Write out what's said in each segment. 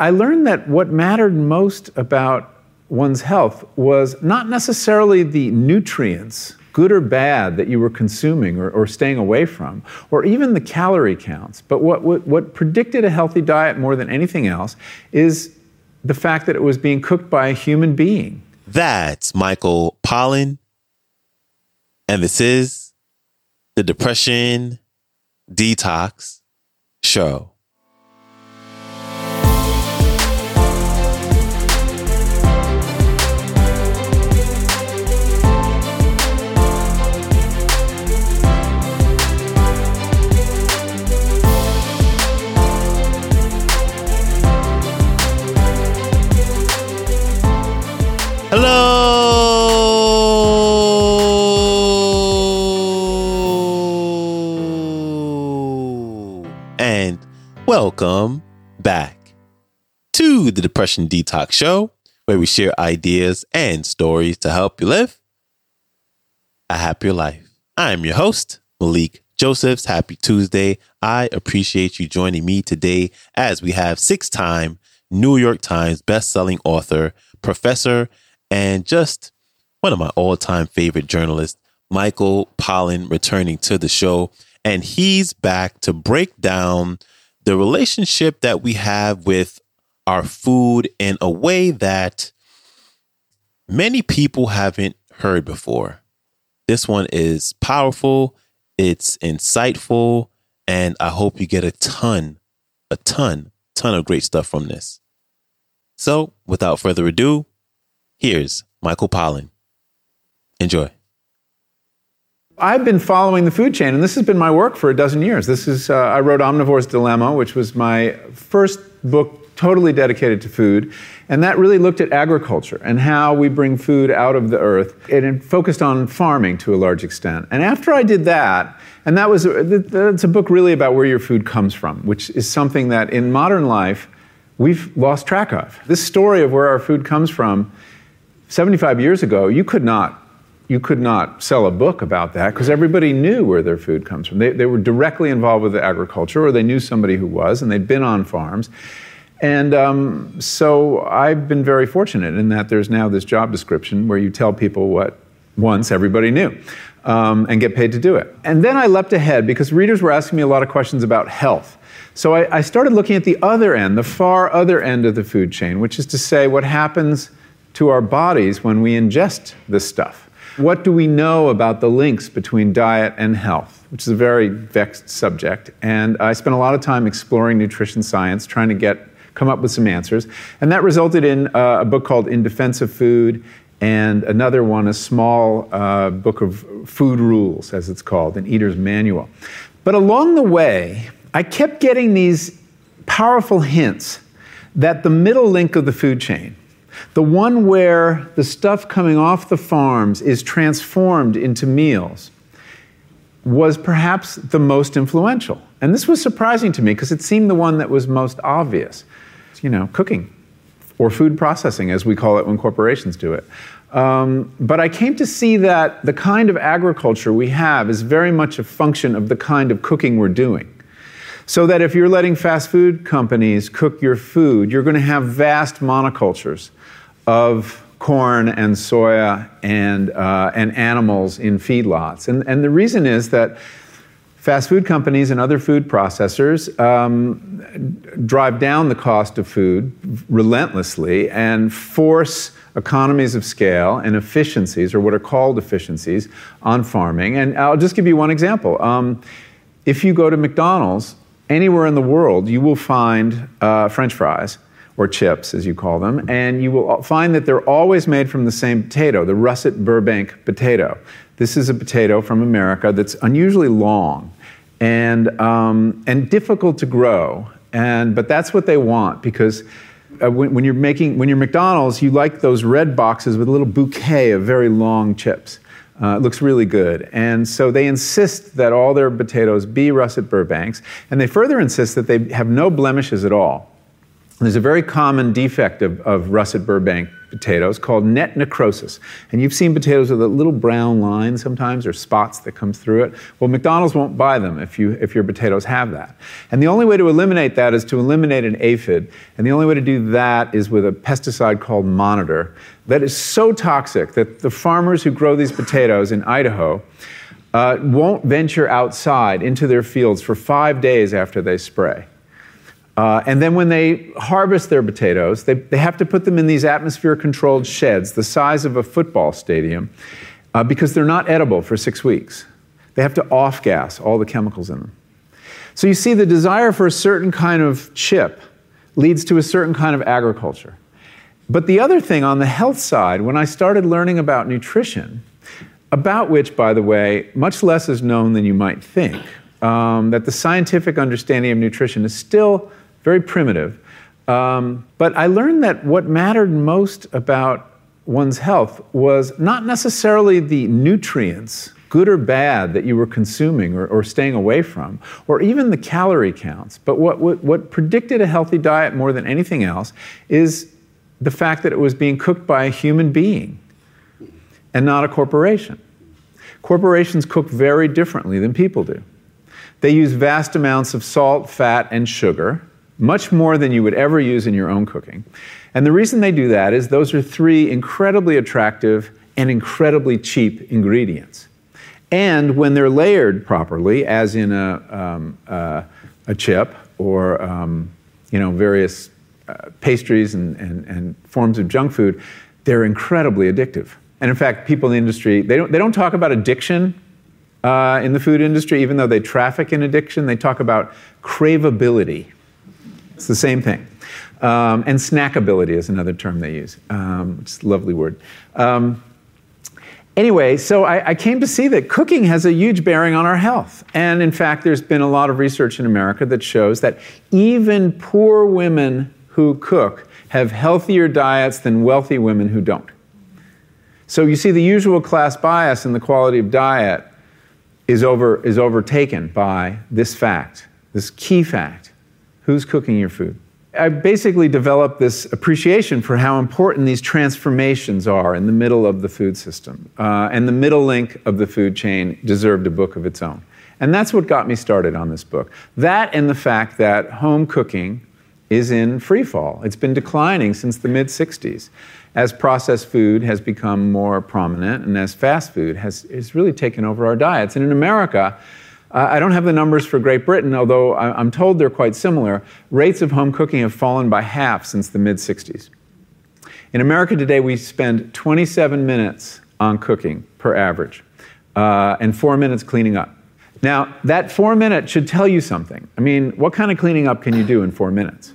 I learned that what mattered most about one's health was not necessarily the nutrients, good or bad, that you were consuming or, or staying away from, or even the calorie counts. But what, what, what predicted a healthy diet more than anything else is the fact that it was being cooked by a human being. That's Michael Pollan. And this is the Depression Detox Show. Depression Detox Show, where we share ideas and stories to help you live a happier life. I'm your host, Malikee Josephs. Happy Tuesday. I appreciate you joining me today as we have six time New York Times bestselling author, professor, and just one of my all time favorite journalists, Michael Pollan, returning to the show. And he's back to break down the relationship that we have with our food in a way that many people haven't heard before. This one is powerful, it's insightful, and I hope you get a ton, a ton, ton of great stuff from this. So, without further ado, here's Michael Pollan. Enjoy. I've been following the food chain, and this has been my work for a dozen years. This is uh, I wrote Omnivore's Dilemma, which was my first book totally dedicated to food, and that really looked at agriculture and how we bring food out of the earth. And it focused on farming to a large extent. And after I did that, and that was that's a book really about where your food comes from, which is something that in modern life we've lost track of. This story of where our food comes from, 75 years ago, you could not you could not sell a book about that because everybody knew where their food comes from. They, they were directly involved with the agriculture or they knew somebody who was and they'd been on farms. And um, so I've been very fortunate in that there's now this job description where you tell people what once everybody knew um, and get paid to do it. And then I leapt ahead because readers were asking me a lot of questions about health. So I, I started looking at the other end, the far other end of the food chain, which is to say what happens to our bodies when we ingest this stuff. What do we know about the links between diet and health, which is a very vexed subject. And I spent a lot of time exploring nutrition science, trying to get come up with some answers. And that resulted in uh, a book called In Defense of Food and another one, a small uh, book of food rules, as it's called, an eater's manual. But along the way, I kept getting these powerful hints that the middle link of the food chain, the one where the stuff coming off the farms is transformed into meals was perhaps the most influential. And this was surprising to me because it seemed the one that was most obvious. You know, cooking or food processing, as we call it when corporations do it. Um, but I came to see that the kind of agriculture we have is very much a function of the kind of cooking we're doing. So that if you're letting fast food companies cook your food, you're going to have vast monocultures of corn and soya and, uh, and animals in feedlots. And, and the reason is that fast food companies and other food processors um, drive down the cost of food relentlessly and force economies of scale and efficiencies, or what are called efficiencies, on farming. And I'll just give you one example. Um, if you go to McDonald's, anywhere in the world, you will find uh, French fries or chips, as you call them, and you will find that they're always made from the same potato, the russet Burbank potato. This is a potato from America that's unusually long and, um, and difficult to grow, and, but that's what they want because uh, when, when, you're making, when you're McDonald's, you like those red boxes with a little bouquet of very long chips. Uh, it looks really good. And so they insist that all their potatoes be russet Burbanks, and they further insist that they have no blemishes at all. There's a very common defect of, of russet Burbank potatoes called net necrosis. And you've seen potatoes with a little brown line sometimes or spots that comes through it. Well, McDonald's won't buy them if, you, if your potatoes have that. And the only way to eliminate that is to eliminate an aphid. And the only way to do that is with a pesticide called Monitor that is so toxic that the farmers who grow these potatoes in Idaho uh, won't venture outside into their fields for five days after they spray. Uh, and then when they harvest their potatoes, they, they have to put them in these atmosphere controlled sheds the size of a football stadium uh, because they're not edible for six weeks. They have to off gas all the chemicals in them. So you see, the desire for a certain kind of chip leads to a certain kind of agriculture. But the other thing on the health side, when I started learning about nutrition, about which, by the way, much less is known than you might think, um, that the scientific understanding of nutrition is still very primitive. Um, but I learned that what mattered most about one's health was not necessarily the nutrients, good or bad, that you were consuming or, or staying away from, or even the calorie counts. But what, what, what predicted a healthy diet more than anything else is the fact that it was being cooked by a human being and not a corporation. Corporations cook very differently than people do. They use vast amounts of salt, fat, and sugar much more than you would ever use in your own cooking. And the reason they do that is those are three incredibly attractive and incredibly cheap ingredients. And when they're layered properly, as in a, um, uh, a chip or um, you know, various uh, pastries and, and, and forms of junk food, they're incredibly addictive. And in fact, people in the industry, they don't, they don't talk about addiction uh, in the food industry, even though they traffic in addiction. They talk about craveability. It's the same thing. Um, and snackability is another term they use. Um, it's a lovely word. Um, anyway, so I, I, came to see that cooking has a huge bearing on our health. And in fact, there's been a lot of research in America that shows that even poor women who cook have healthier diets than wealthy women who don't. So you see, the usual class bias in the quality of diet is, over, is overtaken by this fact, this key fact Who's cooking your food? I basically developed this appreciation for how important these transformations are in the middle of the food system. Uh, and the middle link of the food chain deserved a book of its own. And that's what got me started on this book. That and the fact that home cooking is in free fall. It's been declining since the mid 60s as processed food has become more prominent and as fast food has, has really taken over our diets. And in America, uh, I don't have the numbers for Great Britain, although I'm told they're quite similar. Rates of home cooking have fallen by half since the mid 60s. In America today, we spend 27 minutes on cooking per average uh, and four minutes cleaning up. Now, that four minutes should tell you something. I mean, what kind of cleaning up can you do in four minutes?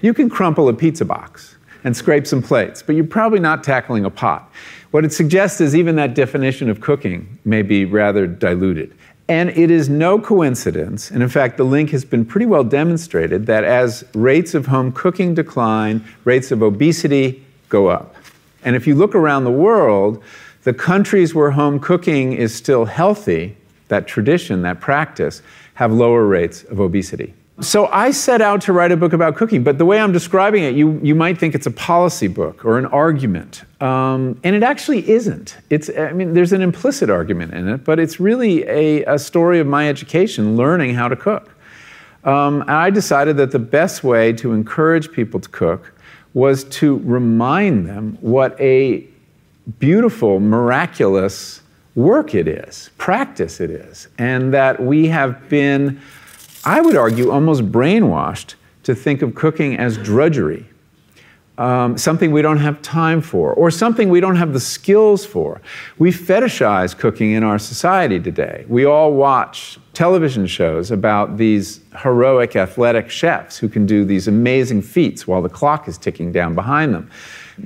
You can crumple a pizza box and scrape some plates, but you're probably not tackling a pot. What it suggests is even that definition of cooking may be rather diluted. And it is no coincidence, and in fact, the link has been pretty well demonstrated, that as rates of home cooking decline, rates of obesity go up. And if you look around the world, the countries where home cooking is still healthy, that tradition, that practice, have lower rates of obesity. So I set out to write a book about cooking, but the way I'm describing it, you, you might think it's a policy book or an argument. Um, and it actually isn't. It's, I mean, there's an implicit argument in it, but it's really a, a story of my education, learning how to cook. Um, and I decided that the best way to encourage people to cook was to remind them what a beautiful, miraculous work it is, practice it is, and that we have been I would argue, almost brainwashed to think of cooking as drudgery, um, something we don't have time for, or something we don't have the skills for. We fetishize cooking in our society today. We all watch television shows about these heroic athletic chefs who can do these amazing feats while the clock is ticking down behind them.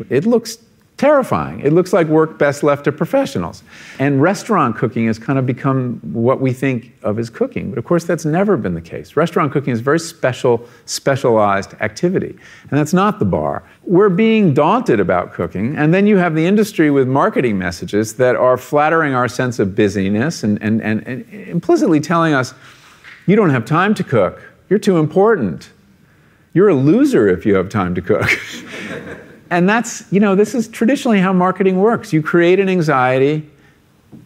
It looks terrifying. It looks like work best left to professionals. And restaurant cooking has kind of become what we think of as cooking. But of course, that's never been the case. Restaurant cooking is a very special, specialized activity. And that's not the bar. We're being daunted about cooking. And then you have the industry with marketing messages that are flattering our sense of busyness and, and, and, and implicitly telling us, you don't have time to cook. You're too important You're a loser if you have time to cook. and that's, you know, this is traditionally how marketing works. You create an anxiety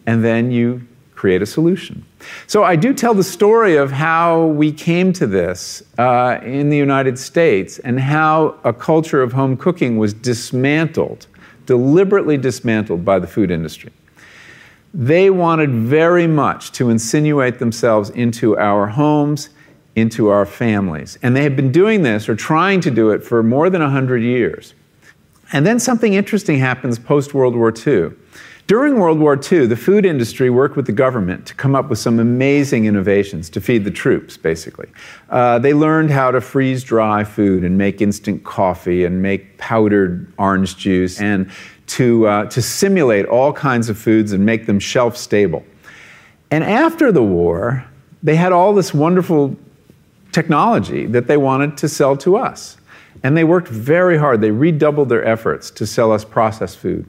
and then you create a solution. So I do tell the story of how we came to this uh, in the United States and how a culture of home cooking was dismantled, deliberately dismantled by the food industry. They wanted very much to insinuate themselves into our homes, into our families. And they have been doing this or trying to do it for more than 100 years. And then something interesting happens post World War II. During World War II, the food industry worked with the government to come up with some amazing innovations to feed the troops, basically. Uh, they learned how to freeze dry food and make instant coffee and make powdered orange juice and to, uh, to simulate all kinds of foods and make them shelf stable. And after the war, they had all this wonderful technology that they wanted to sell to us. And they worked very hard. They redoubled their efforts to sell us processed food.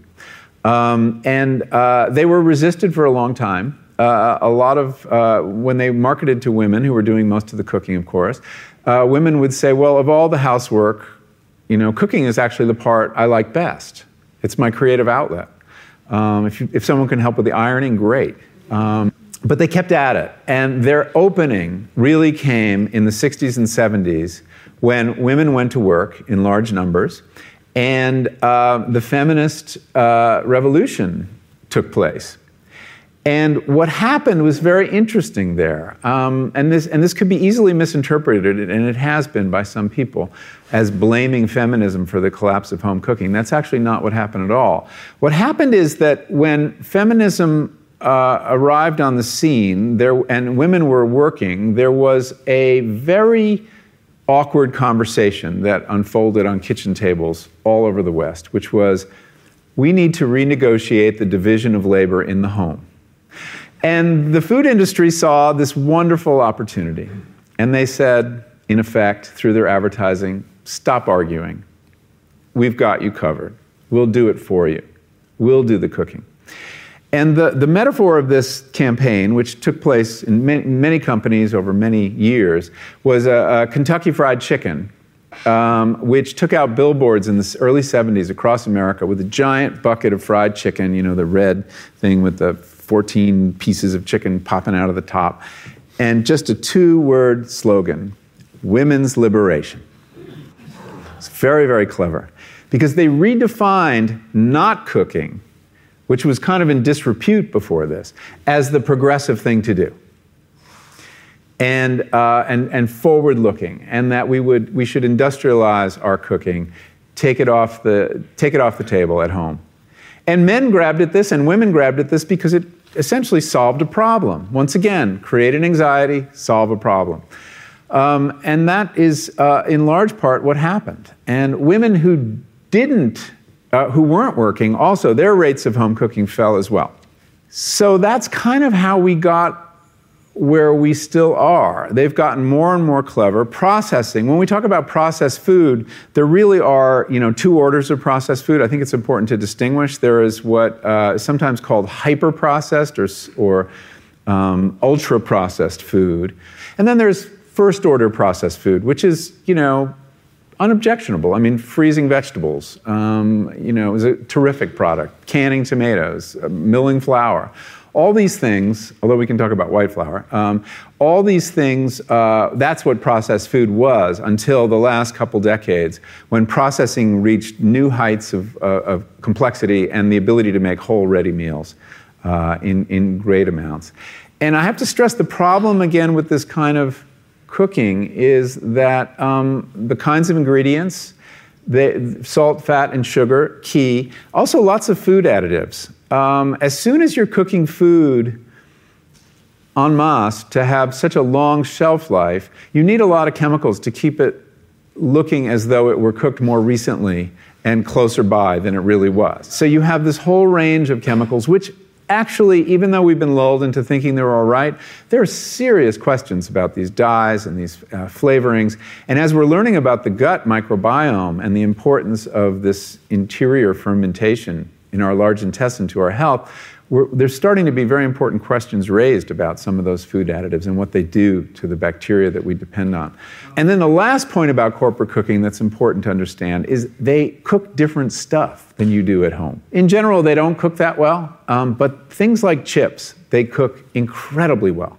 Um, and uh, they were resisted for a long time. Uh, a lot of, uh, when they marketed to women who were doing most of the cooking, of course, uh, women would say, well, of all the housework, you know, cooking is actually the part I like best. It's my creative outlet. Um, if, you, if someone can help with the ironing, great. Um, but they kept at it. And their opening really came in the 60s and 70s when women went to work in large numbers and uh, the feminist uh, revolution took place. And what happened was very interesting there. Um, and, this, and this could be easily misinterpreted, and it has been by some people, as blaming feminism for the collapse of home cooking. That's actually not what happened at all. What happened is that when feminism uh, arrived on the scene there, and women were working, there was a very awkward conversation that unfolded on kitchen tables all over the West, which was we need to renegotiate the division of labor in the home. And the food industry saw this wonderful opportunity. And they said, in effect, through their advertising, stop arguing. We've got you covered. We'll do it for you. We'll do the cooking. And the, the metaphor of this campaign, which took place in many, many companies over many years, was a, a Kentucky Fried Chicken, um, which took out billboards in the early 70s across America with a giant bucket of fried chicken, you know, the red thing with the 14 pieces of chicken popping out of the top, and just a two word slogan women's liberation. It's very, very clever because they redefined not cooking which was kind of in disrepute before this, as the progressive thing to do. And, uh, and, and forward looking, and that we, would, we should industrialize our cooking, take it, off the, take it off the table at home. And men grabbed at this, and women grabbed at this because it essentially solved a problem. Once again, create an anxiety, solve a problem. Um, and that is, uh, in large part, what happened. And women who didn't uh, who weren't working, also their rates of home cooking fell as well. So that's kind of how we got where we still are. They've gotten more and more clever. Processing, when we talk about processed food, there really are you know, two orders of processed food. I think it's important to distinguish. There is what uh, is sometimes called hyper processed or, or um, ultra processed food. And then there's first order processed food, which is, you know, unobjectionable. I mean, freezing vegetables, um, you know, is a terrific product. Canning tomatoes, uh, milling flour. All these things, although we can talk about white flour, um, all these things, uh, that's what processed food was until the last couple decades when processing reached new heights of, uh, of complexity and the ability to make whole ready meals uh, in, in great amounts. And I have to stress the problem again with this kind of cooking is that um, the kinds of ingredients, the salt, fat, and sugar, key. Also, lots of food additives. Um, as soon as you're cooking food en masse to have such a long shelf life, you need a lot of chemicals to keep it looking as though it were cooked more recently and closer by than it really was. So you have this whole range of chemicals, which actually, even though we've been lulled into thinking they're all right, there are serious questions about these dyes and these uh, flavorings. And as we're learning about the gut microbiome and the importance of this interior fermentation in our large intestine to our health, there's starting to be very important questions raised about some of those food additives and what they do to the bacteria that we depend on. And then the last point about corporate cooking that's important to understand is they cook different stuff than you do at home. In general, they don't cook that well, um, but things like chips, they cook incredibly well.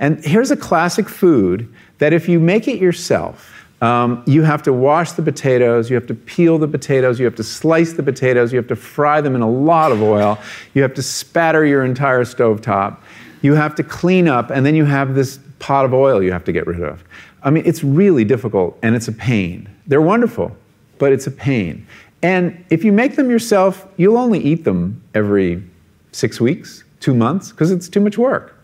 And here's a classic food that if you make it yourself, um, you have to wash the potatoes, you have to peel the potatoes, you have to slice the potatoes, you have to fry them in a lot of oil, you have to spatter your entire stove top, you have to clean up, and then you have this pot of oil you have to get rid of. I mean, it's really difficult and it's a pain. They're wonderful, but it's a pain. And if you make them yourself, you'll only eat them every six weeks, two months, because it's too much work.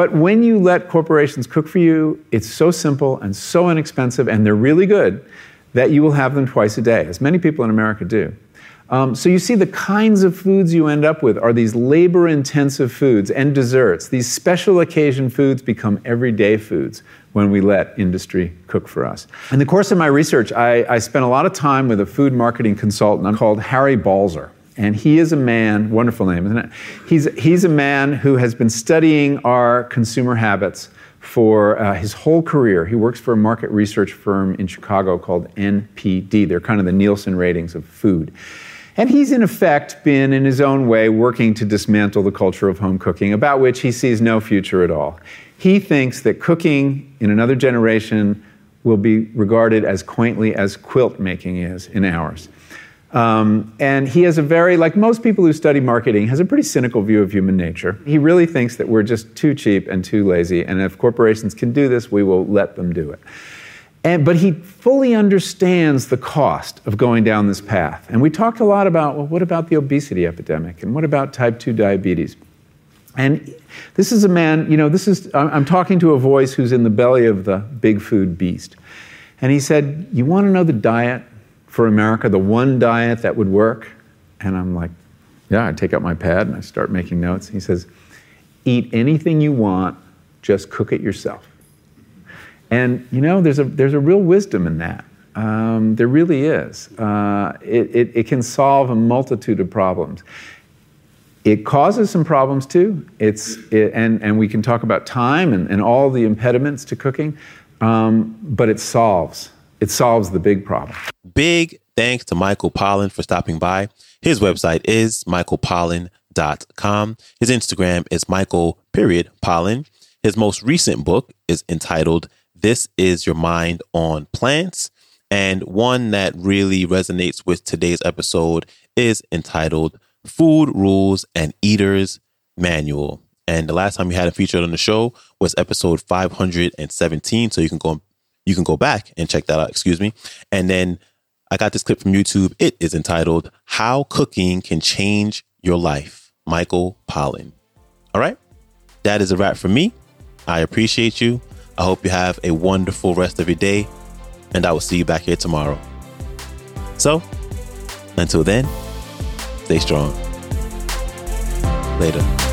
But when you let corporations cook for you, it's so simple and so inexpensive, and they're really good that you will have them twice a day, as many people in America do. Um, so you see, the kinds of foods you end up with are these labor intensive foods and desserts. These special occasion foods become everyday foods when we let industry cook for us. In the course of my research, I, I spent a lot of time with a food marketing consultant called Harry Balzer. And he is a man, wonderful name, isn't it? He's, he's a man who has been studying our consumer habits for uh, his whole career. He works for a market research firm in Chicago called NPD. They're kind of the Nielsen ratings of food. And he's, in effect, been, in his own way, working to dismantle the culture of home cooking, about which he sees no future at all. He thinks that cooking in another generation will be regarded as quaintly as quilt making is in ours. Um, and he has a very, like most people who study marketing, has a pretty cynical view of human nature. He really thinks that we're just too cheap and too lazy, and if corporations can do this, we will let them do it. And, but he fully understands the cost of going down this path. And we talked a lot about, well, what about the obesity epidemic? And what about type 2 diabetes? And this is a man, you know, this is, I'm talking to a voice who's in the belly of the big food beast. And he said, You want to know the diet for America, the one diet that would work? And I'm like, yeah, I take out my pad and I start making notes. He says, eat anything you want, just cook it yourself. And you know, there's a, there's a real wisdom in that. Um, there really is. Uh, it, it, it, can solve a multitude of problems. It causes some problems too. It's, it, and, and we can talk about time and, and all the impediments to cooking, um, but it solves it solves the big problem. Big thanks to Michael Pollan for stopping by. His website is michaelpollan.com. His Instagram is Michael period Pollan. His most recent book is entitled This Is Your Mind on Plants. And one that really resonates with today's episode is entitled Food Rules and Eaters Manual. And the last time we had a featured on the show was episode 517. So you can go you can go back and check that out, excuse me. And then I got this clip from YouTube. It is entitled How Cooking Can Change Your Life, Michael Pollan. All right, that is a wrap for me. I appreciate you. I hope you have a wonderful rest of your day, and I will see you back here tomorrow. So, until then, stay strong. Later.